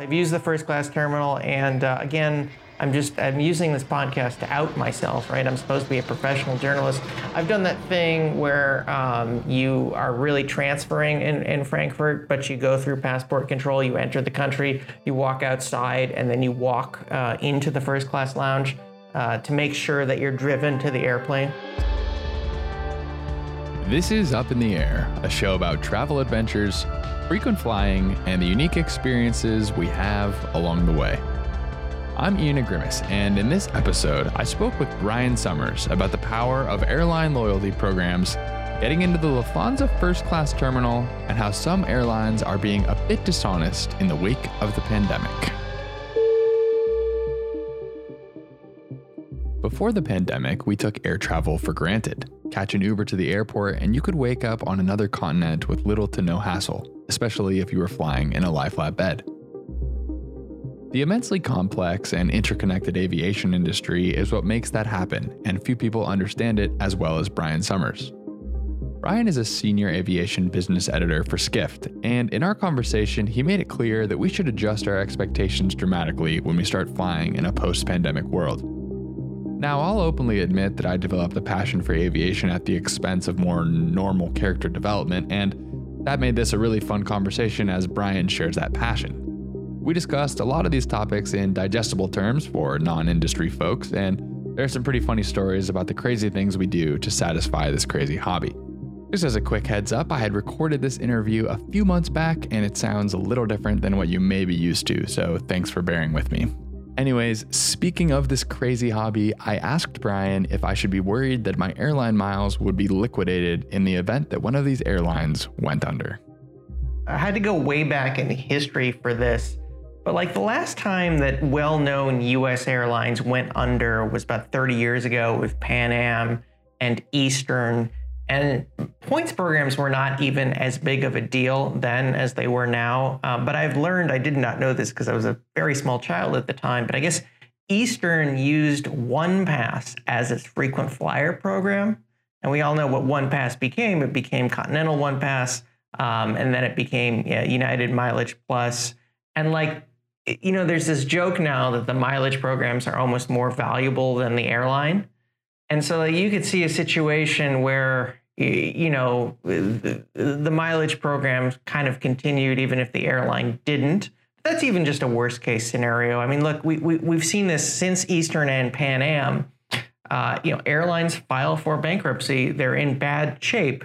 I've used the first class terminal, and uh, again, I'm just I'm using this podcast to out myself, right? I'm supposed to be a professional journalist. I've done that thing where um, you are really transferring in, in Frankfurt, but you go through passport control, you enter the country, you walk outside, and then you walk uh, into the first class lounge uh, to make sure that you're driven to the airplane. This is Up in the Air, a show about travel adventures, frequent flying, and the unique experiences we have along the way. I'm Ian Agrimis, and in this episode, I spoke with Brian Summers about the power of airline loyalty programs, getting into the Lufthansa first class terminal, and how some airlines are being a bit dishonest in the wake of the pandemic. Before the pandemic, we took air travel for granted. Catch an Uber to the airport, and you could wake up on another continent with little to no hassle, especially if you were flying in a lie flat bed. The immensely complex and interconnected aviation industry is what makes that happen, and few people understand it as well as Brian Summers. Brian is a senior aviation business editor for Skift, and in our conversation, he made it clear that we should adjust our expectations dramatically when we start flying in a post pandemic world. Now, I'll openly admit that I developed a passion for aviation at the expense of more normal character development, and that made this a really fun conversation as Brian shares that passion. We discussed a lot of these topics in digestible terms for non industry folks, and there are some pretty funny stories about the crazy things we do to satisfy this crazy hobby. Just as a quick heads up, I had recorded this interview a few months back, and it sounds a little different than what you may be used to, so thanks for bearing with me. Anyways, speaking of this crazy hobby, I asked Brian if I should be worried that my airline miles would be liquidated in the event that one of these airlines went under. I had to go way back in history for this, but like the last time that well known US airlines went under was about 30 years ago with Pan Am and Eastern and points programs were not even as big of a deal then as they were now. Um, but I've learned, I did not know this because I was a very small child at the time, but I guess Eastern used OnePass as its frequent flyer program. And we all know what OnePass became. It became Continental OnePass, um, and then it became yeah, United Mileage Plus. And like, you know, there's this joke now that the mileage programs are almost more valuable than the airline. And so you could see a situation where you know the, the mileage program kind of continued even if the airline didn't. That's even just a worst case scenario. I mean, look, we, we we've seen this since Eastern and Pan Am. Uh, you know, airlines file for bankruptcy; they're in bad shape.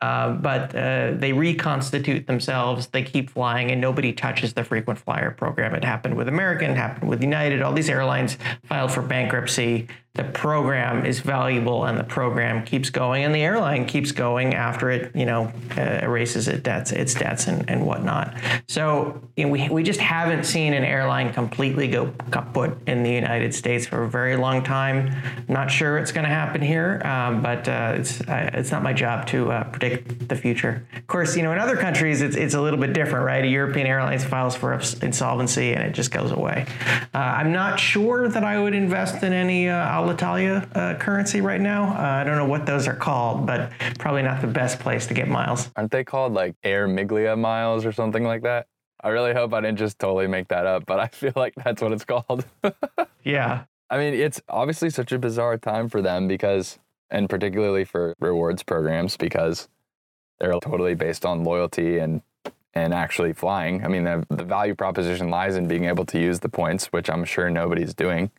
Uh, but uh, they reconstitute themselves. They keep flying, and nobody touches the frequent flyer program. It happened with American, it happened with United. All these airlines filed for bankruptcy the program is valuable and the program keeps going and the airline keeps going after it you know uh, erases its debts its debts and, and whatnot. So you know, we, we just haven't seen an airline completely go kaput in the united states for a very long time. Not sure it's going to happen here um, but uh, it's uh, it's not my job to uh, predict the future. Of course you know in other countries it's, it's a little bit different right? A european airlines files for insolvency and it just goes away. Uh, i'm not sure that i would invest in any uh, Alitalia uh, currency right now. Uh, I don't know what those are called, but probably not the best place to get miles. Aren't they called like Air Miglia miles or something like that? I really hope I didn't just totally make that up, but I feel like that's what it's called. yeah. I mean, it's obviously such a bizarre time for them because, and particularly for rewards programs, because they're totally based on loyalty and and actually flying. I mean, the, the value proposition lies in being able to use the points, which I'm sure nobody's doing.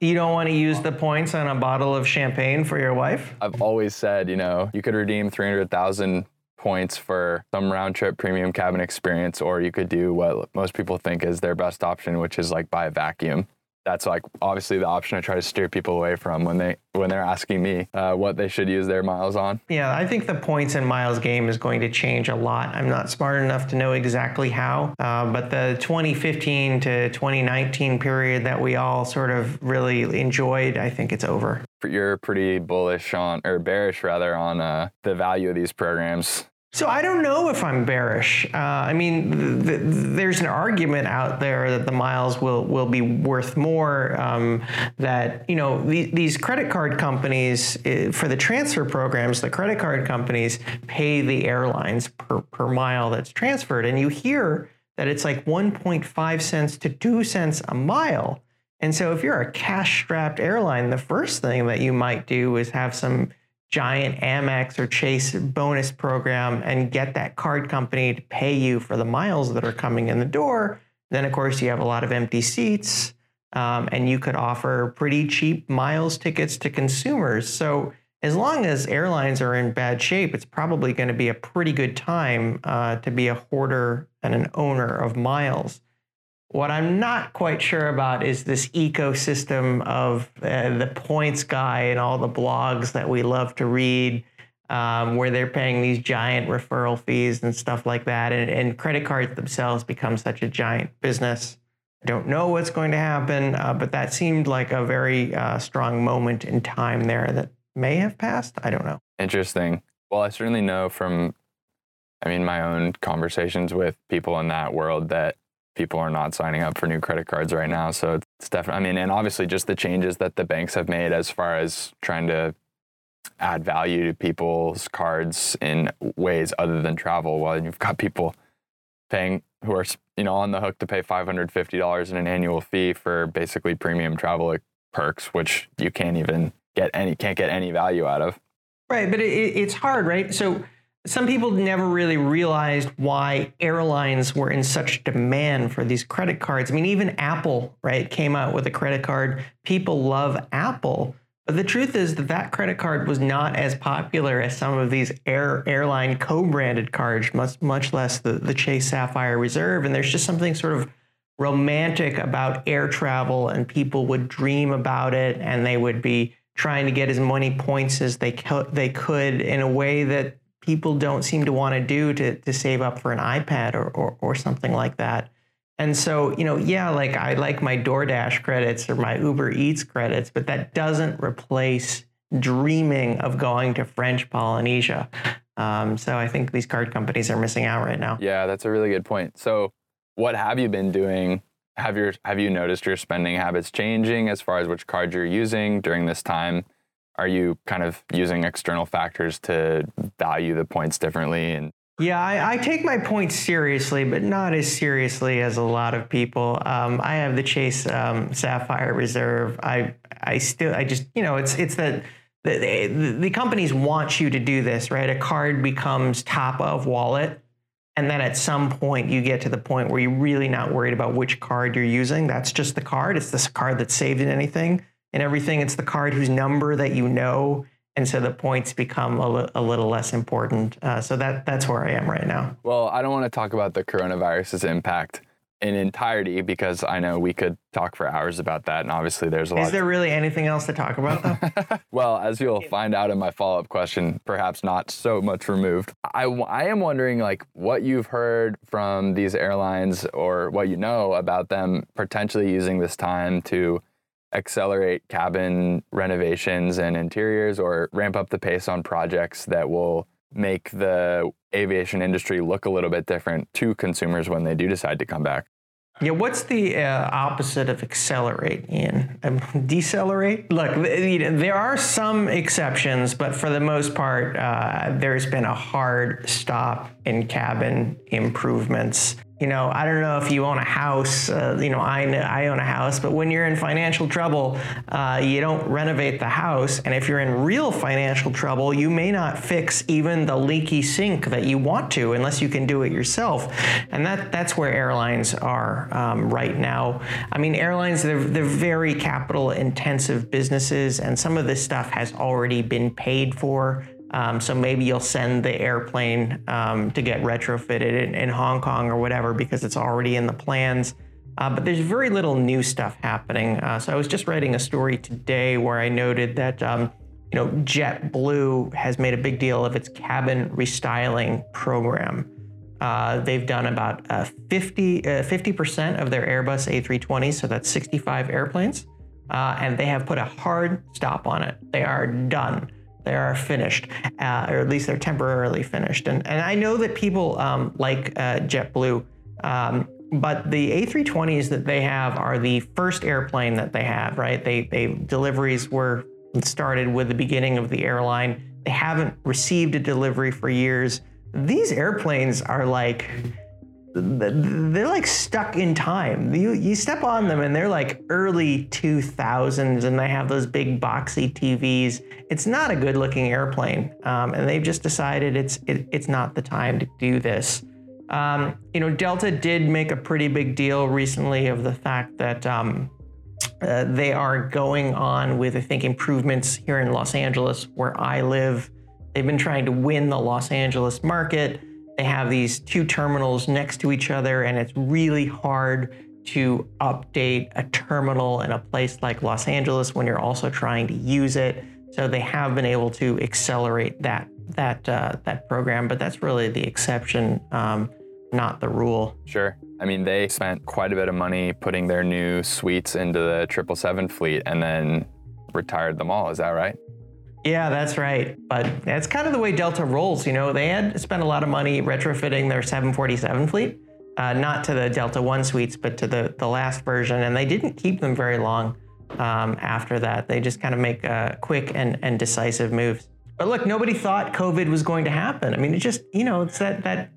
You don't want to use the points on a bottle of champagne for your wife? I've always said, you know, you could redeem 300,000 points for some round trip premium cabin experience, or you could do what most people think is their best option, which is like buy a vacuum that's like obviously the option I try to steer people away from when they when they're asking me uh, what they should use their miles on. Yeah, I think the points and miles game is going to change a lot. I'm not smart enough to know exactly how, uh, but the 2015 to 2019 period that we all sort of really enjoyed, I think it's over. You're pretty bullish on, or bearish rather, on uh, the value of these programs. So I don't know if I'm bearish. Uh, I mean, th- th- there's an argument out there that the miles will will be worth more. Um, that you know the, these credit card companies uh, for the transfer programs, the credit card companies pay the airlines per per mile that's transferred, and you hear that it's like 1.5 cents to 2 cents a mile. And so if you're a cash strapped airline, the first thing that you might do is have some giant Amex or Chase bonus program and get that card company to pay you for the miles that are coming in the door. Then, of course, you have a lot of empty seats, um, and you could offer pretty cheap miles tickets to consumers. So, as long as airlines are in bad shape, it's probably going to be a pretty good time uh, to be a hoarder and an owner of miles. What I'm not quite sure about is this ecosystem of uh, the points guy and all the blogs that we love to read, um, where they're paying these giant referral fees and stuff like that. And, and, credit cards themselves become such a giant business. I don't know what's going to happen, uh, but that seemed like a very uh, strong moment in time there that may have passed. I don't know. Interesting. Well, I certainly know from, I mean, my own conversations with people in that world that people are not signing up for new credit cards right now. So it's definitely, I mean, and obviously just the changes that the banks have made as far as trying to add value to people's cards in ways other than travel. While you've got people paying who are, you know, on the hook to pay $550 in an annual fee for basically premium travel perks, which you can't even get any, can't get any value out of. Right. But it, it's hard, right? So, some people never really realized why airlines were in such demand for these credit cards. I mean, even Apple, right, came out with a credit card. People love Apple. But the truth is that that credit card was not as popular as some of these air airline co-branded cards, much much less the, the Chase Sapphire Reserve. And there's just something sort of romantic about air travel, and people would dream about it, and they would be trying to get as many points as they co- they could in a way that people don't seem to want to do to, to save up for an iPad or, or, or something like that. And so, you know, yeah, like I like my DoorDash credits or my Uber Eats credits, but that doesn't replace dreaming of going to French Polynesia. Um, so I think these card companies are missing out right now. Yeah, that's a really good point. So, what have you been doing? Have your have you noticed your spending habits changing as far as which card you're using during this time? Are you kind of using external factors to value the points differently and yeah, I, I, take my points seriously, but not as seriously as a lot of people. Um, I have the Chase um, Sapphire Reserve. I I still I just you know it's it's that the, the, the companies want you to do this, right? A card becomes top of wallet, and then at some point you get to the point where you're really not worried about which card you're using. That's just the card. It's this card that's saved in anything and everything. It's the card whose number that you know, and so the points become a, a little less important. Uh, so that that's where I am right now. Well, I don't want to talk about the coronavirus's impact in entirety because I know we could talk for hours about that, and obviously there's a lot. Is there really anything else to talk about though? well, as you'll find out in my follow-up question, perhaps not so much removed. I, I am wondering like what you've heard from these airlines or what you know about them potentially using this time to accelerate cabin renovations and interiors or ramp up the pace on projects that will make the aviation industry look a little bit different to consumers when they do decide to come back. Yeah, what's the uh, opposite of accelerate, Ian? Um, decelerate? Look, you know, there are some exceptions, but for the most part, uh, there's been a hard stop in cabin improvements you know, I don't know if you own a house, uh, you know, I, I own a house, but when you're in financial trouble, uh, you don't renovate the house. And if you're in real financial trouble, you may not fix even the leaky sink that you want to unless you can do it yourself. And that, that's where airlines are um, right now. I mean, airlines, they're, they're very capital intensive businesses, and some of this stuff has already been paid for. Um, so maybe you'll send the airplane um, to get retrofitted in, in, Hong Kong or whatever because it's already in the plans. Uh, but there's very little new stuff happening. Uh, so I was just writing a story today where I noted that um, you know JetBlue has made a big deal of its cabin restyling program. Uh, they've done about uh, 50 percent of their Airbus A320s, so that's 65 airplanes, uh, and they have put a hard stop on it. They are done they are finished, uh, or at least they're temporarily finished. And, and I know that people um, like uh, JetBlue, um, but the A320s that they have are the first airplane that they have, right? They, they deliveries were started with the beginning of the airline. They haven't received a delivery for years. These airplanes are like they're like stuck in time. You you step on them and they're like early 2000s, and they have those big boxy TVs. It's not a good looking airplane, um, and they've just decided it's it, it's not the time to do this. Um, you know, Delta did make a pretty big deal recently of the fact that um, uh, they are going on with, I think, improvements here in Los Angeles, where I live. They've been trying to win the Los Angeles market. They have these two terminals next to each other, and it's really hard to update a terminal in a place like Los Angeles when you're also trying to use it. So they have been able to accelerate that that uh, that program, but that's really the exception, um, not the rule. Sure. I mean, they spent quite a bit of money putting their new suites into the 777 fleet and then retired them all. Is that right? Yeah, that's right. But that's kind of the way Delta rolls. You know, they had spent a lot of money retrofitting their 747 fleet, uh, not to the Delta One suites, but to the, the last version. And they didn't keep them very long um, after that. They just kind of make uh, quick and, and decisive moves. But look, nobody thought COVID was going to happen. I mean, it just, you know, it's that, that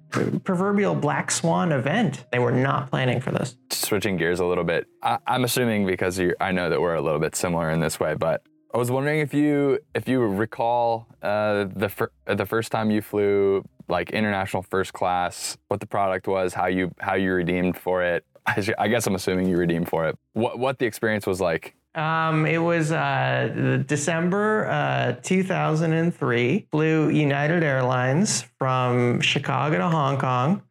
proverbial black swan event. They were not planning for this. Switching gears a little bit, I, am assuming because I know that we're a little bit similar in this way, but I was wondering if you if you recall uh, the fir- the first time you flew like international first class, what the product was, how you how you redeemed for it. I guess I'm assuming you redeemed for it. What what the experience was like. Um, it was uh, December uh, 2003. Flew United Airlines from Chicago to Hong Kong,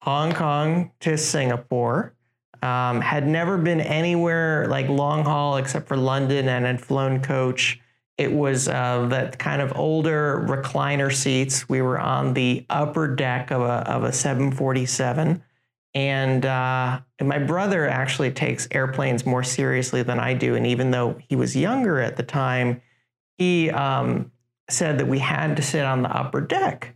Hong Kong to Singapore. Um, had never been anywhere like long haul except for London and had flown coach. It was uh, that kind of older recliner seats. We were on the upper deck of a, of a 747. And, uh, my brother actually takes airplanes more seriously than I do. And even though he was younger at the time, he um, said that we had to sit on the upper deck.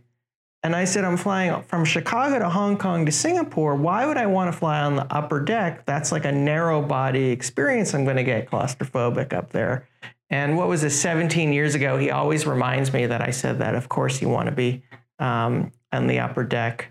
And I said, I'm flying from Chicago to Hong Kong to Singapore. Why would I want to fly on the upper deck? That's like a narrow body experience. I'm going to get claustrophobic up there. And what was this, 17 years ago? He always reminds me that I said that. Of course, you want to be um, on the upper deck.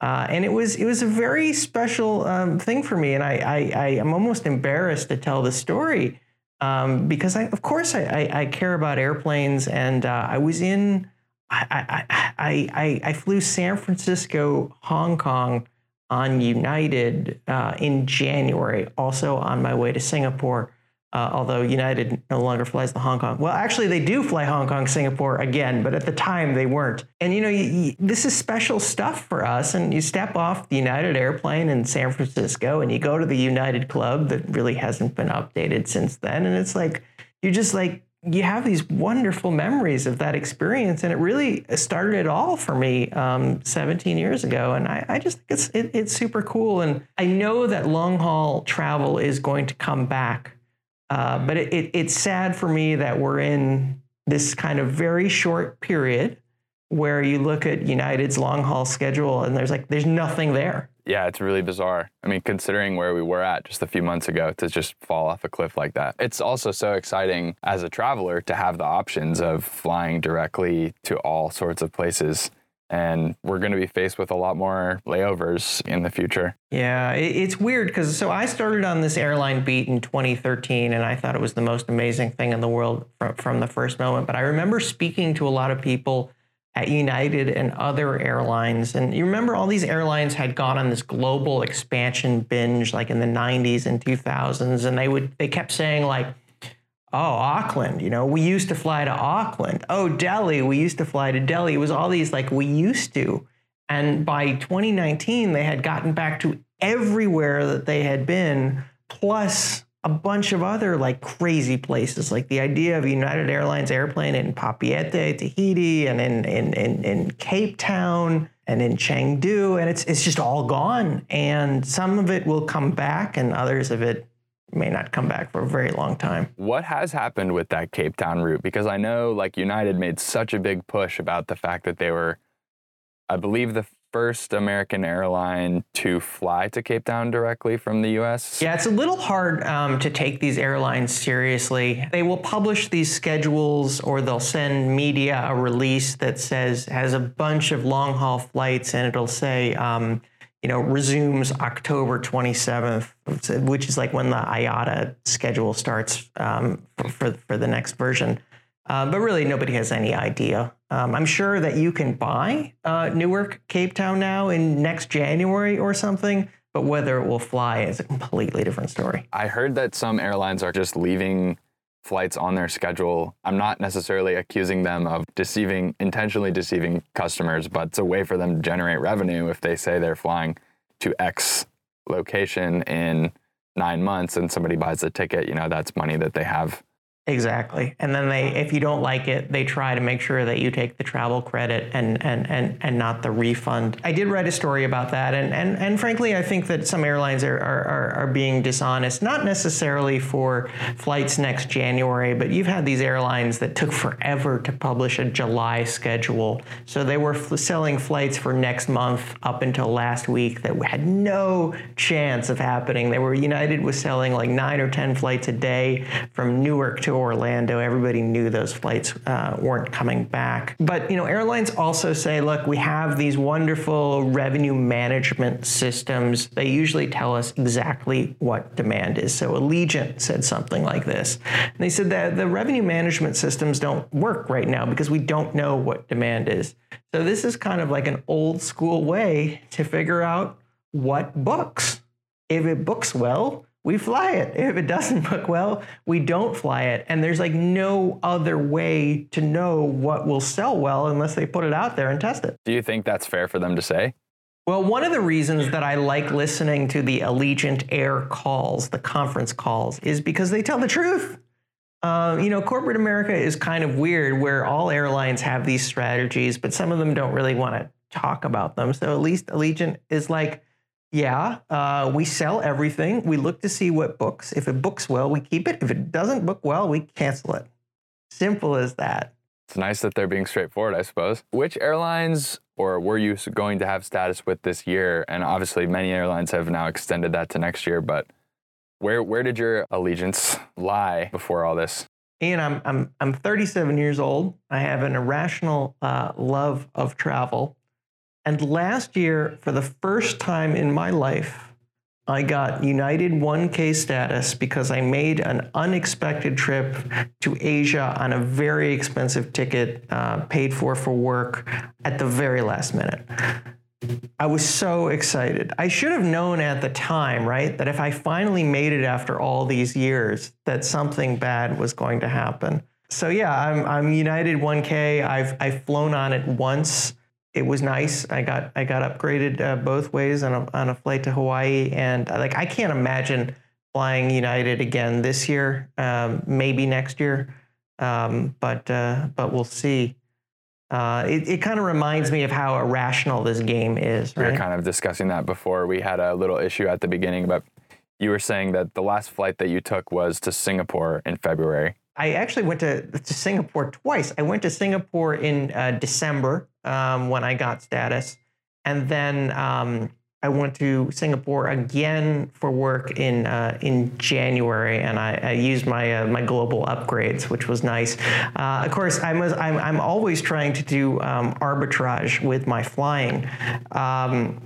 Uh, and it was it was a very special um, thing for me, and I, I, I am almost embarrassed to tell the story um, because I of course I, I, I care about airplanes, and uh, I was in I, I, I, I flew San Francisco, Hong Kong on United uh, in January, also on my way to Singapore. Uh, although United no longer flies to Hong Kong. Well, actually, they do fly Hong Kong, Singapore again, but at the time they weren't. And you know, you, you, this is special stuff for us. And you step off the United airplane in San Francisco and you go to the United Club that really hasn't been updated since then. And it's like, you're just like you have these wonderful memories of that experience, and it really started it all for me um, 17 years ago. And I, I just think it's it, it's super cool, and I know that long haul travel is going to come back, uh, but it, it, it's sad for me that we're in this kind of very short period where you look at United's long haul schedule, and there's like there's nothing there yeah, it's really bizarre. I mean, considering where we were at just a few months ago to just fall off a cliff like that. It's also so exciting as a traveler to have the options of flying directly to all sorts of places. And we're going to be faced with a lot more layovers in the future. Yeah, it's weird because so I started on this airline beat in 2013 and I thought it was the most amazing thing in the world from, the first moment. But I remember speaking to a lot of people at United and other airlines. And you remember all these airlines had gone on this global expansion binge like in the 90s and 2000s and they would they kept saying like oh Auckland, you know, we used to fly to Auckland. Oh Delhi, we used to fly to Delhi. It was all these like we used to. And by 2019 they had gotten back to everywhere that they had been plus a bunch of other like crazy places, like the idea of United Airlines airplane in Papeete, Tahiti, and in, in, in, in Cape Town and in Chengdu, and it's it's just all gone. And some of it will come back, and others of it may not come back for a very long time. What has happened with that Cape Town route? Because I know like United made such a big push about the fact that they were, I believe the first American airline to fly to Cape Town directly from the US? Yeah, it's a little hard um, to take these airlines seriously. They will publish these schedules or they'll send media a release that says, has a bunch of long haul flights and it'll say, um, you know, resumes October 27th, which is like when the IATA schedule starts um, for, for, for the next version. Uh, but really, nobody has any idea. Um, I'm sure that you can buy uh, Newark Cape Town now in next January or something, but whether it will fly is a completely different story. I heard that some airlines are just leaving flights on their schedule. I'm not necessarily accusing them of deceiving, intentionally deceiving customers, but it's a way for them to generate revenue if they say they're flying to X location in nine months and somebody buys a ticket, you know, that's money that they have Exactly. And then they, if you don't like it, they try to make sure that you take the travel credit and and and, and not the refund. I did write a story about that, and and, and frankly, I think that some airlines are, are, are being dishonest, not necessarily for flights next January, but you've had these airlines that took forever to publish a July schedule. So they were f- selling flights for next month up until last week that had no chance of happening. They were United was selling like nine or ten flights a day from Newark to Orlando. Everybody knew those flights uh, weren't coming back. But you know, airlines also say, look, we have these wonderful revenue management systems. They usually tell us exactly what demand is. So Allegiant said something like this. And they said that the revenue management systems don't work right now because we don't know what demand is. So this is kind of like an old school way to figure out what books. If it books well, we fly it. If it doesn't book well, we don't fly it. And there's like no other way to know what will sell well unless they put it out there and test it. Do you think that's fair for them to say? Well, one of the reasons that I like listening to the Allegiant Air calls, the conference calls, is because they tell the truth. Uh, you know, corporate America is kind of weird where all airlines have these strategies, but some of them don't really want to talk about them. So at least Allegiant is like, yeah, uh, we sell everything. We look to see what books. If it books well, we keep it. If it doesn't book well, we cancel it. Simple as that. It's nice that they're being straightforward, I suppose. Which airlines or were you going to have status with this year? And obviously, many airlines have now extended that to next year. But where where did your allegiance lie before all this? Ian, I'm I'm I'm 37 years old. I have an irrational uh, love of travel. And last year, for the first time in my life, I got United 1K status because I made an unexpected trip to Asia on a very expensive ticket, uh, paid for for work at the very last minute. I was so excited. I should have known at the time, right, that if I finally made it after all these years, that something bad was going to happen. So yeah, I'm I'm United 1K. I've I've flown on it once it was nice. I got I got upgraded uh, both ways on a on a flight to Hawaii, and uh, like I can't imagine flying United again this year. Um, maybe next year, um, but uh, but we'll see. Uh, it it kind of reminds me of how irrational this game is. Right? Right? We were kind of discussing that before. We had a little issue at the beginning, but you were saying that the last flight that you took was to Singapore in February. I actually went to, to Singapore twice. I went to Singapore in uh, December um, when I got status, and then um, I went to Singapore again for work in uh, in January, and I, I used my uh, my global upgrades, which was nice. Uh, of course, I'm, I'm I'm always trying to do um, arbitrage with my flying, um,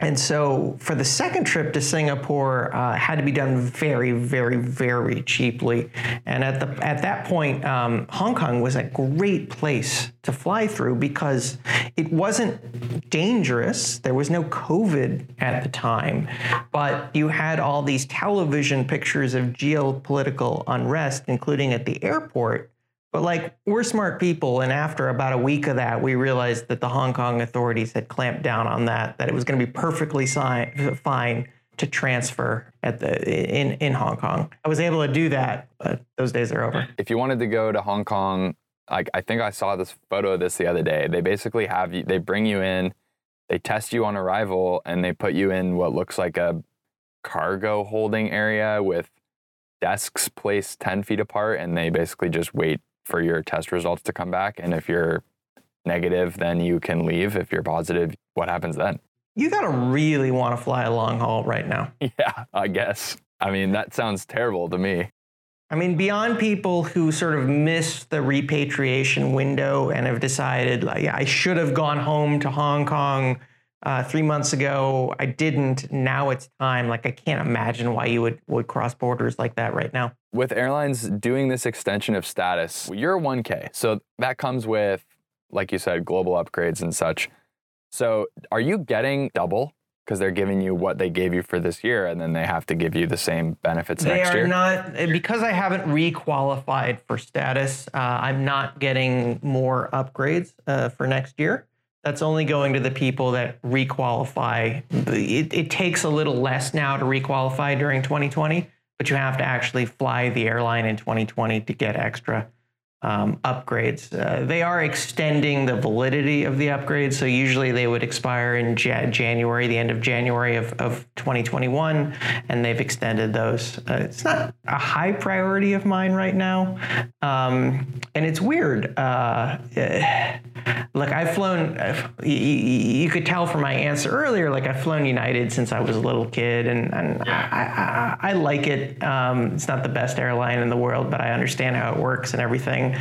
and so for the second trip to Singapore, uh, had to be done very very very cheaply, and at the at that point, um, Hong Kong was a great place to fly through because it wasn't dangerous. There was no COVID at the time, but you had all these television pictures of geopolitical unrest, including at the airport. But like, we're smart people, and after about a week of that, we realized that the Hong Kong authorities had clamped down on that, that it was going to be perfectly si- fine to transfer at the in in Hong Kong. I was able to do that, but those days are over. If you wanted to go to Hong Kong, like I think I saw this photo of this the other day. They basically have you. They bring you in they test you on arrival and they put you in what looks like a cargo holding area with desks placed 10 feet apart and they basically just wait for your test results to come back and if you're negative then you can leave if you're positive what happens then You gotta really want to fly a long haul right now. yeah i guess i mean that sounds terrible to me I mean, beyond people who sort of missed the repatriation window and have decided, like, I should have gone home to Hong Kong Uh, three months ago, I didn't. Now it's time. Like I can't imagine why you would would cross borders like that right now. With airlines doing this extension of status, you're 1K, so that comes with, like you said, global upgrades and such. So are you getting double because they're giving you what they gave you for this year, and then they have to give you the same benefits They next are year? not because I haven't requalified for status. Uh, I'm not getting more upgrades uh, for next year. That's only going to the people that requalify. It, it takes a little less now to requalify during 2020, but you have to actually fly the airline in 2020 to get extra um, upgrades. Uh, they are extending the validity of the upgrades, so usually they would expire in Ja- January, the end of January of, of 2021, and they've extended those. Uh, it's not a high priority of mine right now, um, and it's weird. Uh, look, I've flown. You could tell from my answer earlier. Like I've flown United since I was a little kid, and, and I, I, I like it. Um, it's not the best airline in the world, but I understand how it works and everything.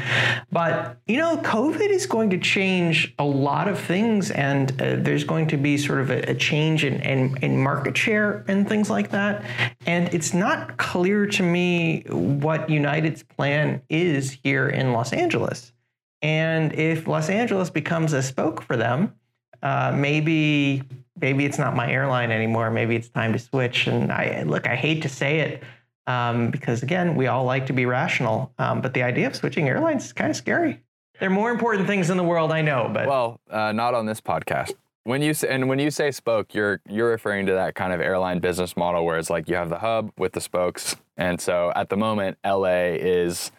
But you know, COVID is going to change a lot of things, and uh, there's going to be sort of a, a change in, in in market share and things like that. And it's not clear to me what United's plan is here in Los Angeles. And if Los Angeles becomes a spoke for them, uh, maybe maybe it's not my airline anymore. Maybe it's time to switch. And I look, I hate to say it um, because again, we all like to be rational, um, but the idea of switching airlines is kind of scary. There are more important things in the world, I know, but Well, uh, not on this podcast. When you say, and when you say spoke, you're you're referring to that kind of airline business model where it's like you have the hub with the spokes, and so at the moment, LA is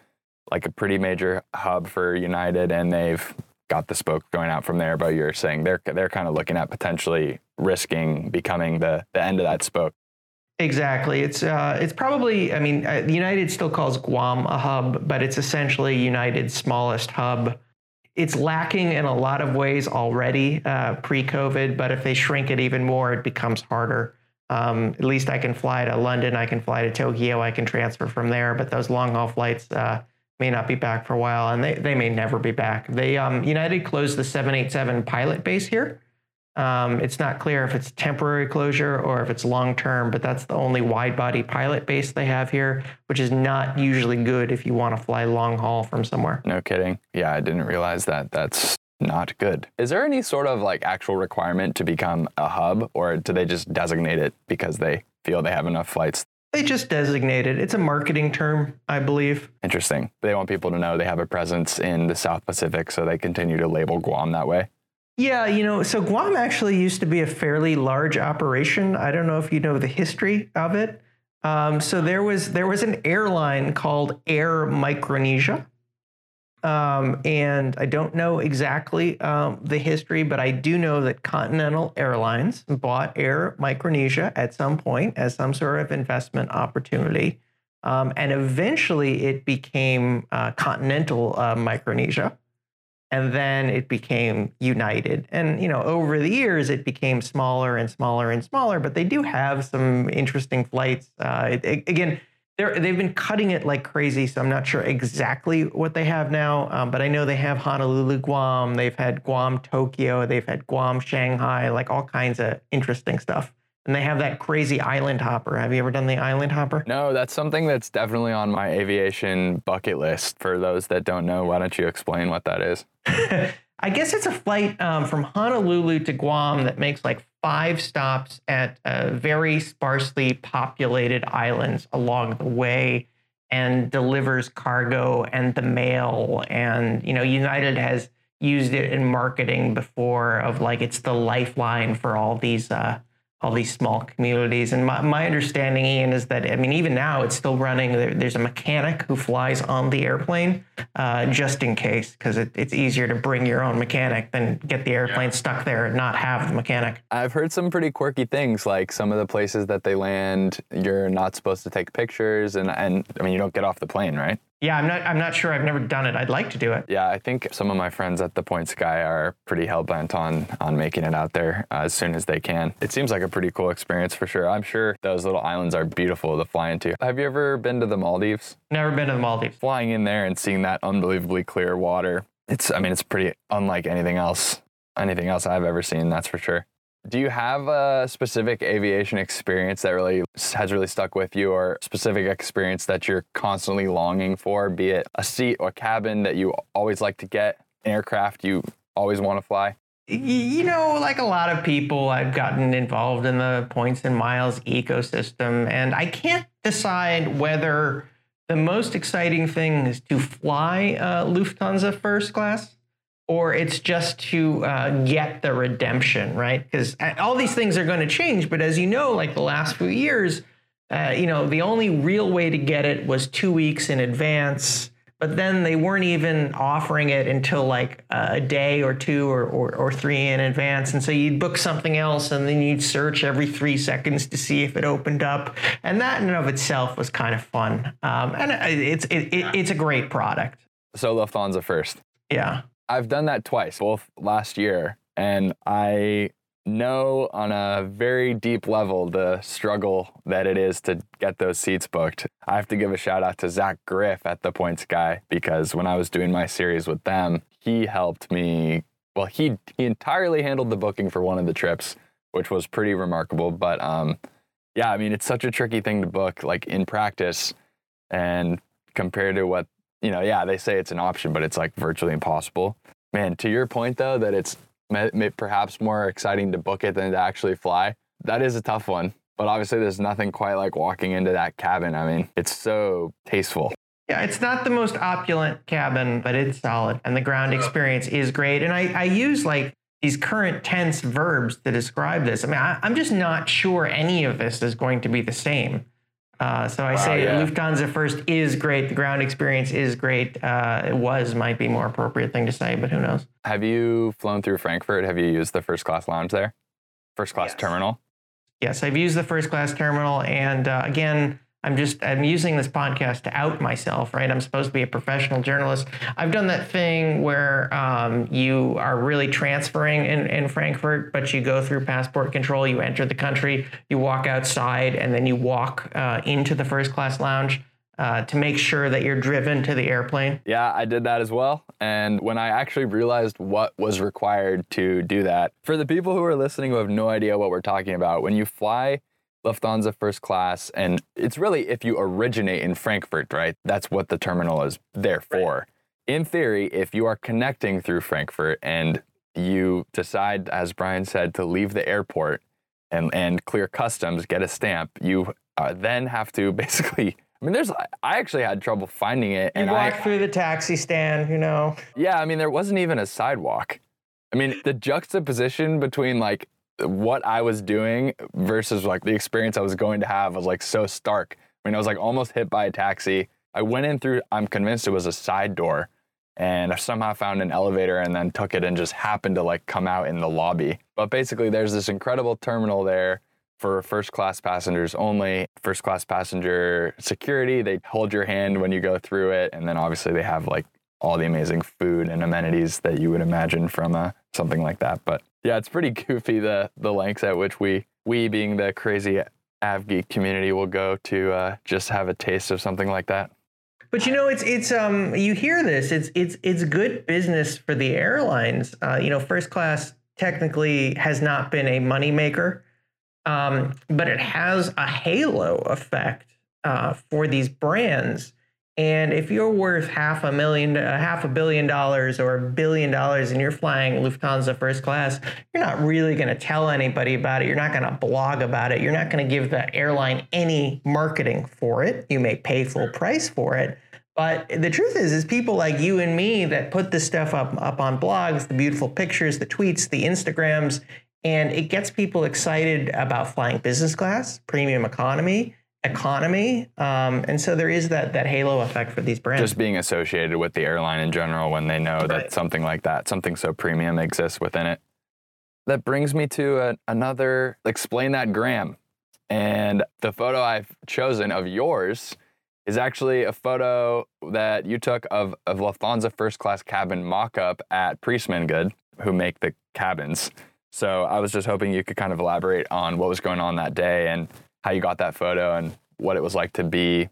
like a pretty major hub for United, and they've got the spoke going out from there. But you're saying they're they're kind of looking at potentially risking becoming the the end of that spoke. Exactly. It's uh, it's probably. I mean, uh, United still calls Guam a hub, but it's essentially United's smallest hub. It's lacking in a lot of ways already uh, pre-COVID, but if they shrink it even more, it becomes harder. Um, at least I can fly to London, I can fly to Tokyo, I can transfer from there. But those long haul flights uh, may not be back for a while, and they, they may never be back. They um, United closed the 787 pilot base here. Um, it's not clear if it's temporary closure or if it's long term, but that's the only wide body pilot base they have here, which is not usually good if you want to fly long haul from somewhere. No kidding. Yeah, I didn't realize that. That's not good. Is there any sort of like actual requirement to become a hub, or do they just designate it because they feel they have enough flights? They just designate it. It's a marketing term, I believe. Interesting. They want people to know they have a presence in the South Pacific, so they continue to label Guam that way. Yeah, you know, so Guam actually used to be a fairly large operation. I don't know if you know the history of it. Um, so there was there was an airline called Air Micronesia, um, and I don't know exactly um, the history, but I do know that Continental Airlines bought Air Micronesia at some point as some sort of investment opportunity, um, and eventually it became uh, Continental uh, Micronesia and then it became united. And you know over the years it became smaller and smaller and smaller but they do have some interesting flights. Uh, it, it- again they're, they've been cutting it like crazy so i'm not sure exactly what they have now um, but i know they have honolulu guam. They've had guam tokyo. They've had guam shanghai like all kinds of interesting stuff and they have that crazy island hopper have you ever done the island hopper No, that's something that's definitely on my aviation bucket list. For those that don't know, why don't you explain what that is? I guess it's a flight um, from Honolulu to Guam that makes like five stops at uh, very sparsely populated islands along the way and delivers cargo and the mail. And, you know, United has used it in marketing before of like it's the lifeline for all these. Uh, all these small communities. And my, my understanding, Ian, is that, I mean, even now it's still running. There, there's a mechanic who flies on the airplane uh, just in case, because it, it's easier to bring your own mechanic than get the airplane stuck there and not have the mechanic. I've heard some pretty quirky things, like some of the places that they land, you're not supposed to take pictures, and and I mean, you don't get off the plane, right? Yeah, I'm not. I'm not sure. I've never done it. I'd like to do it. Yeah, I think some of my friends at the Points Guy are pretty hell bent on on making it out there uh, as soon as they can. It seems like a pretty cool experience for sure. I'm sure those little islands are beautiful to fly into. Have you ever been to the Maldives? Never been to the Maldives. Flying in there and seeing that unbelievably clear water, it's I mean, it's pretty unlike anything else anything else I've ever seen, that's for sure. Do you have a specific aviation experience that really has really stuck with you, or specific experience that you're constantly longing for, be it a seat or cabin that you always like to get, aircraft you always want to fly? You know, like a lot of people, I've gotten involved in the points and miles ecosystem, and I can't decide whether the most exciting thing is to fly uh, Lufthansa first class or it's just to uh, get the redemption, right? Because uh, all these things are going to change. But as you know, like the last few years, uh, you know, the only real way to get it was two weeks in advance. But then they weren't even offering it until like a day or two or, or, or three in advance. And so you'd book something else and then you'd search every three seconds to see if it opened up. And that in and of itself was kind of fun. Um, and it's, it, it, it's a great product. So Lufthansa first. Yeah. I've done that twice, both last year, and I know on a very deep level the struggle that it is to get those seats booked. I have to give a shout out to Zach Griff at the Points Guy because when I was doing my series with them, he helped me. Well, he he entirely handled the booking for one of the trips, which was pretty remarkable. But um, yeah, I mean, it's such a tricky thing to book, like in practice, and compared to what you know, yeah, they say it's an option, but it's like virtually impossible. Man, to your point though, that it's perhaps more exciting to book it than to actually fly. That is a tough one. But obviously, there's nothing quite like walking into that cabin. I mean, it's so tasteful. Yeah, it's not the most opulent cabin, but it's solid. And the ground experience is great. And I, I use like these current tense verbs to describe this. I mean, I, I'm just not sure any of this is going to be the same. Uh, so I wow, say yeah. Lufthansa first is great. The ground experience is great. Uh, it was might be more appropriate thing to say, but who knows? Have you flown through Frankfurt? Have you used the first class lounge there? First class yes. terminal? Yes, I've used the first class terminal, and uh, again, I'm just I'm using this podcast to out myself, right? I'm supposed to be a professional journalist. I've done that thing where um, you are really transferring in, in Frankfurt, but you go through passport control, you enter the country, you walk outside, and then you walk uh, into the first class lounge. Uh, to make sure that you're driven to the airplane? Yeah, I did that as well. And when I actually realized what was required to do that, for the people who are listening who have no idea what we're talking about, when you fly Lufthansa first class. And it's really if you originate in Frankfurt, right? That's what the terminal is there for. Right. In theory, if you are connecting through Frankfurt and you decide, as Brian said, to leave the airport and, and clear customs, get a stamp, you uh, then have to basically. I mean, there's. I actually had trouble finding it. You and walk I, through the taxi stand, you know. Yeah, I mean, there wasn't even a sidewalk. I mean, the juxtaposition between like what I was doing versus like the experience I was going to have was like so stark. I mean, I was like almost hit by a taxi. I went in through, I'm convinced it was a side door and I somehow found an elevator and then took it and just happened to like come out in the lobby. But basically, there's this incredible terminal there for first class passengers only. First class passenger security, they hold your hand when you go through it. And then obviously, they have like all the amazing food and amenities that you would imagine from a, something like that. But yeah, it's pretty goofy the the lengths at which we we being the crazy AvGeek community will go to uh, just have a taste of something like that. But you know, it's it's um you hear this, it's it's it's good business for the airlines. Uh, you know, first class technically has not been a moneymaker, um, but it has a halo effect uh, for these brands and if you're worth half a million, uh, half a billion dollars or a billion dollars and you're flying Lufthansa first class, you're not really going to tell anybody about it. You're not going to blog about it. You're not going to give the airline any marketing for it. You may pay full price for it. But the truth is, is people like you and me that put this stuff up, up on blogs, the beautiful pictures, the tweets, the Instagrams, and it gets people excited about flying business class, premium economy economy. Um, and so there is that that halo effect for these brands. Just being associated with the airline in general when they know right. that something like that, something so premium exists within it. That brings me to a, another explain that Graham. And the photo I've chosen of yours is actually a photo that you took of, of Lufthansa first class cabin mock up at PriestmanGoode, who make the cabins. So I was just hoping you could kind of elaborate on what was going on that day and how you got that photo and what it was like to be,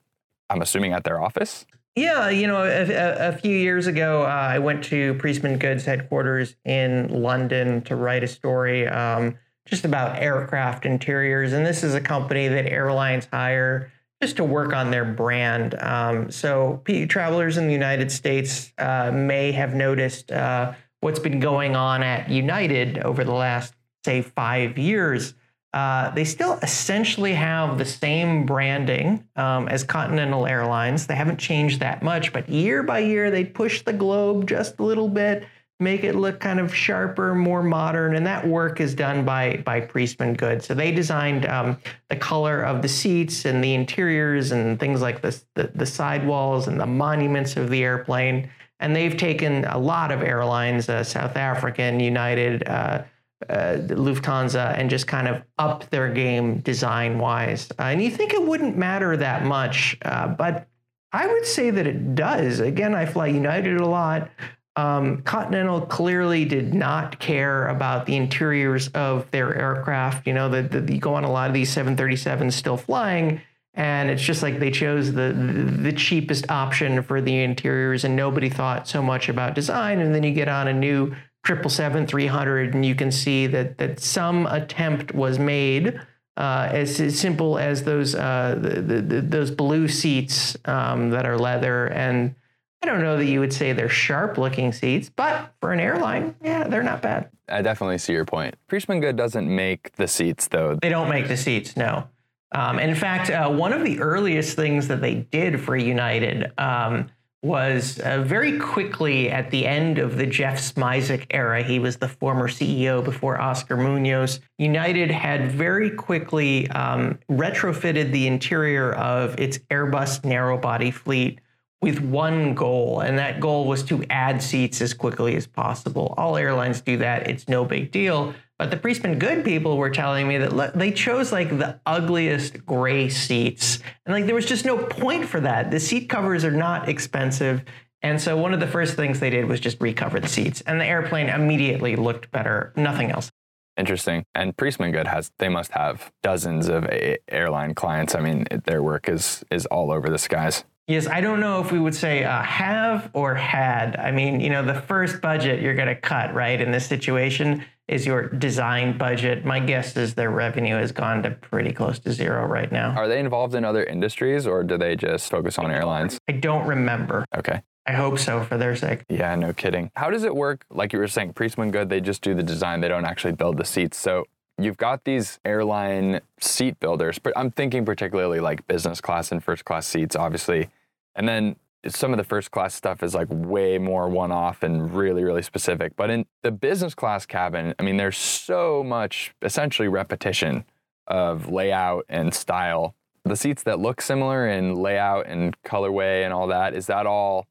I'm assuming, at their office. Yeah, you know, a, a few years ago, uh, I went to PriestmanGoode's headquarters in London to write a story. Um, just about aircraft interiors. And this is a company that airlines hire just to work on their brand. Um, so, travelers in the United States uh, may have noticed uh, what's been going on at United over the last, say, five years. Uh, they still essentially have the same branding um, as Continental Airlines. They haven't changed that much, but year by year, they push the globe just a little bit make it look kind of sharper, more modern. And that work is done by by PriestmanGoode. So they designed um, the color of the seats and the interiors and things like this, the, the sidewalls and the monuments of the airplane. And they've taken a lot of airlines, uh, South African, United, uh, uh, Lufthansa, and just kind of up their game design wise. Uh, and you think it wouldn't matter that much, uh, but I would say that it does. Again, I fly United a lot. Um, Continental clearly did not care about the interiors of their aircraft. You know, that the, you go on a lot of these 737s still flying, and it's just like they chose the, the cheapest option for the interiors, and nobody thought so much about design. And then you get on a new 777 300, and you can see that that some attempt was made. Uh, as, as, simple as those uh, the, the, those blue seats um, that are leather and I don't know that you would say they're sharp looking seats, but for an airline, yeah, they're not bad. I definitely see your point. PriestmanGoode doesn't make the seats, though. They don't make the seats, no. Um, in fact, uh, one of the earliest things that they did for United um, was uh, very quickly at the end of the Jeff Smisek era. He was the former CEO before Oscar Munoz. United had very quickly um, retrofitted the interior of its Airbus narrowbody fleet with one goal, and that goal was to add seats as quickly as possible. All airlines do that, it's no big deal. But the PriestmanGoode people were telling me that look, they chose like the ugliest gray seats. And like there was just no point for that. The seat covers are not expensive. And so one of the first things they did was just recover the seats. And the airplane immediately looked better, nothing else. Interesting. And PriestmanGoode has they must have dozens of airline clients. I mean, their work is is all over the skies. Yes, I don't know if we would say uh, have or had. I mean, you know, the first budget you're going to cut, right, in this situation is your design budget. My guess is their revenue has gone to pretty close to zero right now. Are they involved in other industries or do they just focus on airlines? I don't remember. Okay. I hope so for their sake. Yeah, no kidding. How does it work? Like you were saying, PriestmanGoode, they just do the design, they don't actually build the seats. So you've got these airline seat builders, but I'm thinking particularly like business class and first class seats, obviously. And then some of the first class stuff is like way more one off and really, really specific. But in the business class cabin, I mean, there's so much essentially repetition of layout and style. The seats that look similar in layout and colorway and all that, is that all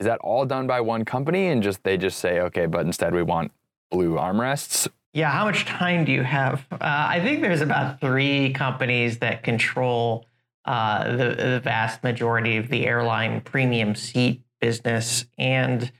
is that all done by one company and just they just say, okay, but instead we want blue armrests? Yeah, how much time do you have? Uh, I think there's about three companies that control uh, the, the vast majority of the airline premium seat business. And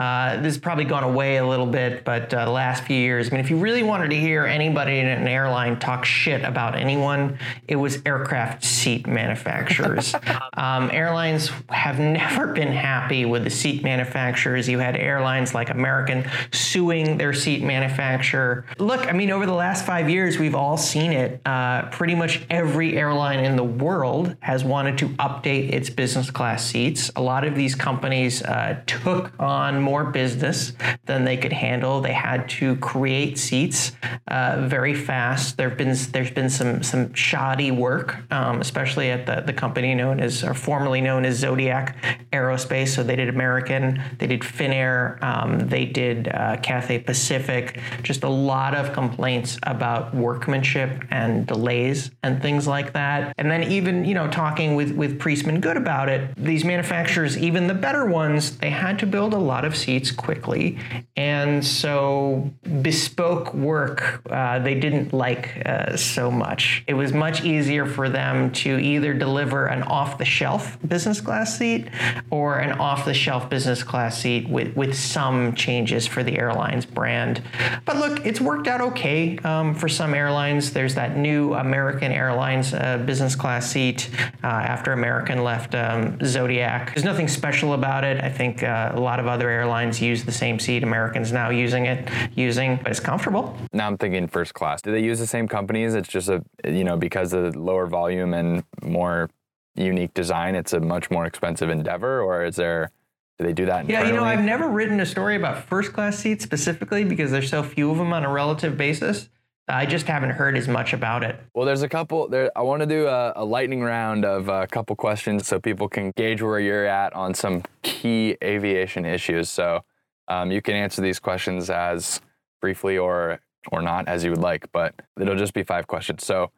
uh, this has probably gone away a little bit, but uh, the last few years, I mean, if you really wanted to hear anybody in an airline talk shit about anyone, it was aircraft seat manufacturers. um, airlines have never been happy with the seat manufacturers. You had airlines like American suing their seat manufacturer. Look, I mean, over the last five years, we've all seen it. Uh, pretty much every airline in the world has wanted to update its business class seats. A lot of these companies uh, took on more business than they could handle. They had to create seats uh, very fast. There've been there's been some some shoddy work, um, especially at the, the company known as or formerly known as Zodiac Aerospace. So they did American, they did Finnair, um, they did uh, Cathay Pacific. Just a lot of complaints about workmanship and delays and things like that. And then even you know talking with with PriestmanGoode about it, these manufacturers, even the better ones, they had to build a lot of of seats quickly. And so bespoke work, uh, they didn't like uh, so much. It was much easier for them to either deliver an off the shelf business class seat or an off the shelf business class seat with, with some changes for the airline's brand. But look, it's worked out okay um, for some airlines. There's that new American Airlines uh, business class seat uh, after American left um, Zodiac. There's nothing special about it. I think uh, a lot of other airlines use the same seat Americans now using it using, but it's comfortable. Now I'm thinking first class. Do they use the same companies? It's just a you know because of lower volume and more unique design, it's a much more expensive endeavor, or is there? Do they do that? Yeah, you know. I've never written a story about first class seats specifically because there's so few of them on a relative basis. I just haven't heard as much about it. Well, there's a couple. There, I want to do a, a lightning round of a couple questions so people can gauge where you're at on some key aviation issues. So um, you can answer these questions as briefly or or not as you would like, but it'll just be five questions. So,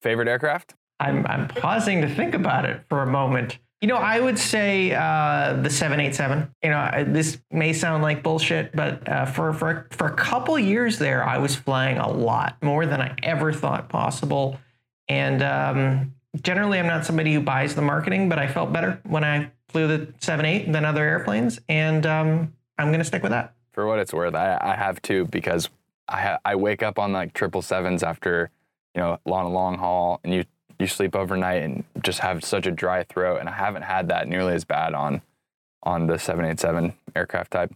favorite aircraft? I'm, I'm pausing to think about it for a moment. You know, I would say uh, the 787. You know, I- this may sound like bullshit, but uh, for, for, for a couple years there, I was flying a lot more than I ever thought possible. And um, generally, I'm not somebody who buys the marketing, but I felt better when I flew the 78 than other airplanes. And um, I'm going to stick with that. For what it's worth, I, I have two because I ha- I wake up on like triple sevens after you know on a long haul, and you you sleep overnight and just have such a dry throat, and I haven't had that nearly as bad on on the 787 aircraft type.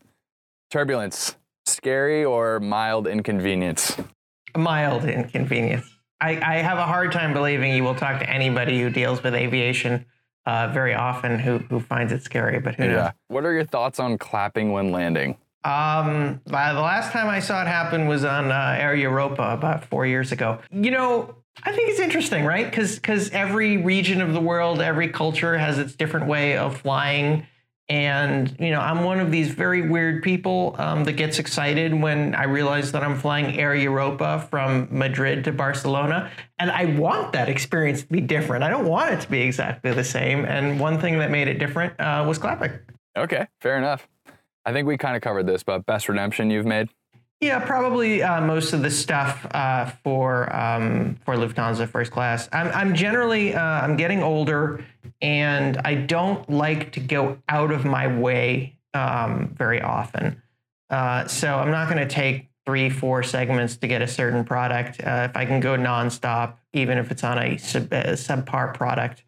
Turbulence, scary or mild inconvenience? mild inconvenience. I, I have a hard time believing you will talk to anybody who deals with aviation uh, very often who, who finds it scary, but who knows? Yeah. What are your thoughts on clapping when landing? Um, uh, the last time I saw it happen was on uh, Air Europa about four years ago. You know, I think it's interesting, right? Because because every region of the world, every culture has its different way of flying. And you know, I'm one of these very weird people um, that gets excited when I realize that I'm flying Air Europa from Madrid to Barcelona, and I want that experience to be different. I don't want it to be exactly the same. And one thing that made it different uh, was clapping. Okay, fair enough. I think we kind of covered this, but best redemption you've made? Yeah, probably uh, most of the stuff uh, for um, for Lufthansa first class. I'm, I'm generally uh, I'm getting older, and I don't like to go out of my way um, very often. Uh, so I'm not going to take three, four segments to get a certain product. Uh, if I can go nonstop, even if it's on a, sub, a subpar product,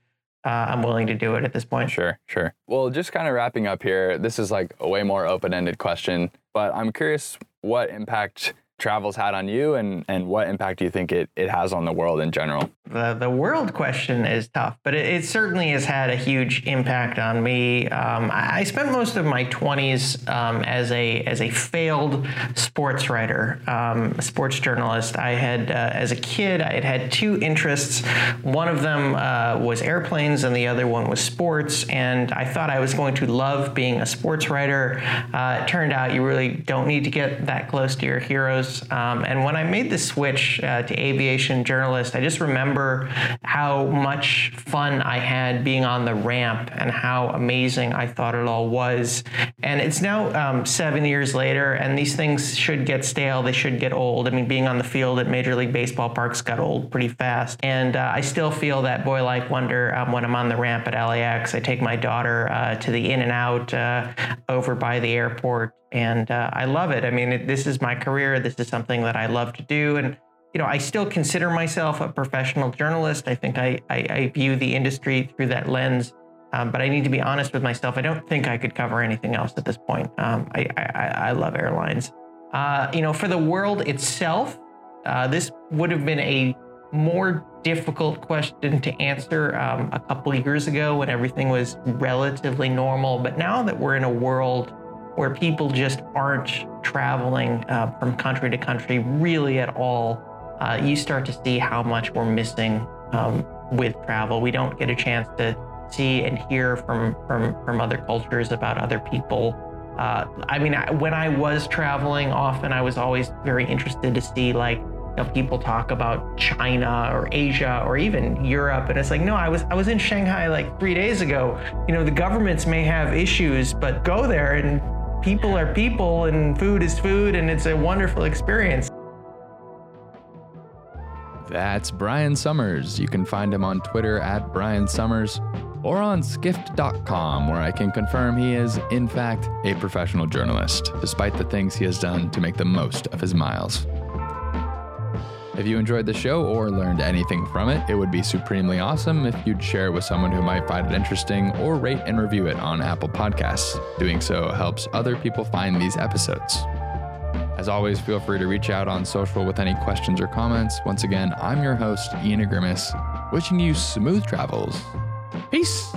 uh, I'm willing to do it at this point. Sure, sure. Well, just kind of wrapping up here, this is like a way more open ended question, but I'm curious what impact travel's had on you and, and what impact do you think it, it has on the world in general? the the world question is tough, but it, it certainly has had a huge impact on me. Um, I, I spent most of my twenties um, as a as a failed sports writer, um, sports journalist. I had uh, as a kid, I had had two interests. One of them uh, was airplanes, and the other one was sports. And I thought I was going to love being a sports writer. Uh, it turned out you really don't need to get that close to your heroes. Um, and when I made the switch uh, to aviation journalist, I just remember how much fun I had being on the ramp and how amazing I thought it all was. And it's now um, seven years later, and these things should get stale. They should get old. I mean, being on the field at Major League Baseball parks got old pretty fast. And uh, I still feel that boy like wonder um, when I'm on the ramp at LAX. I take my daughter uh, to the In-N-Out uh, over by the airport. And uh, I love it. I mean, it, this is my career. This is something that I love to do. And you know, I still consider myself a professional journalist. I think I, I, I view the industry through that lens. Um, but I need to be honest with myself. I don't think I could cover anything else at this point. Um, I, I, I love airlines. Uh, you know, for the world itself, uh, this would have been a more difficult question to answer um, a couple of years ago when everything was relatively normal. But now that we're in a world where people just aren't traveling uh, from country to country really at all, uh, you start to see how much we're missing um, with travel. We don't get a chance to see and hear from from from other cultures about other people. Uh, I mean, I, when I was traveling, often I was always very interested to see like you know, people talk about China or Asia or even Europe, and it's like, no, I was I was in Shanghai like three days ago. You know, the governments may have issues, but go there and people are people, and food is food, and it's a wonderful experience. That's Brian Summers. You can find him on Twitter at Brian Summers or on skift.com, where I can confirm he is, in fact, a professional journalist, despite the things he has done to make the most of his miles. If you enjoyed the show or learned anything from it, it would be supremely awesome if you'd share it with someone who might find it interesting or rate and review it on Apple Podcasts. Doing so helps other people find these episodes. As always, feel free to reach out on social with any questions or comments. Once again, I'm your host, Ian Agrimis, wishing you smooth travels. Peace.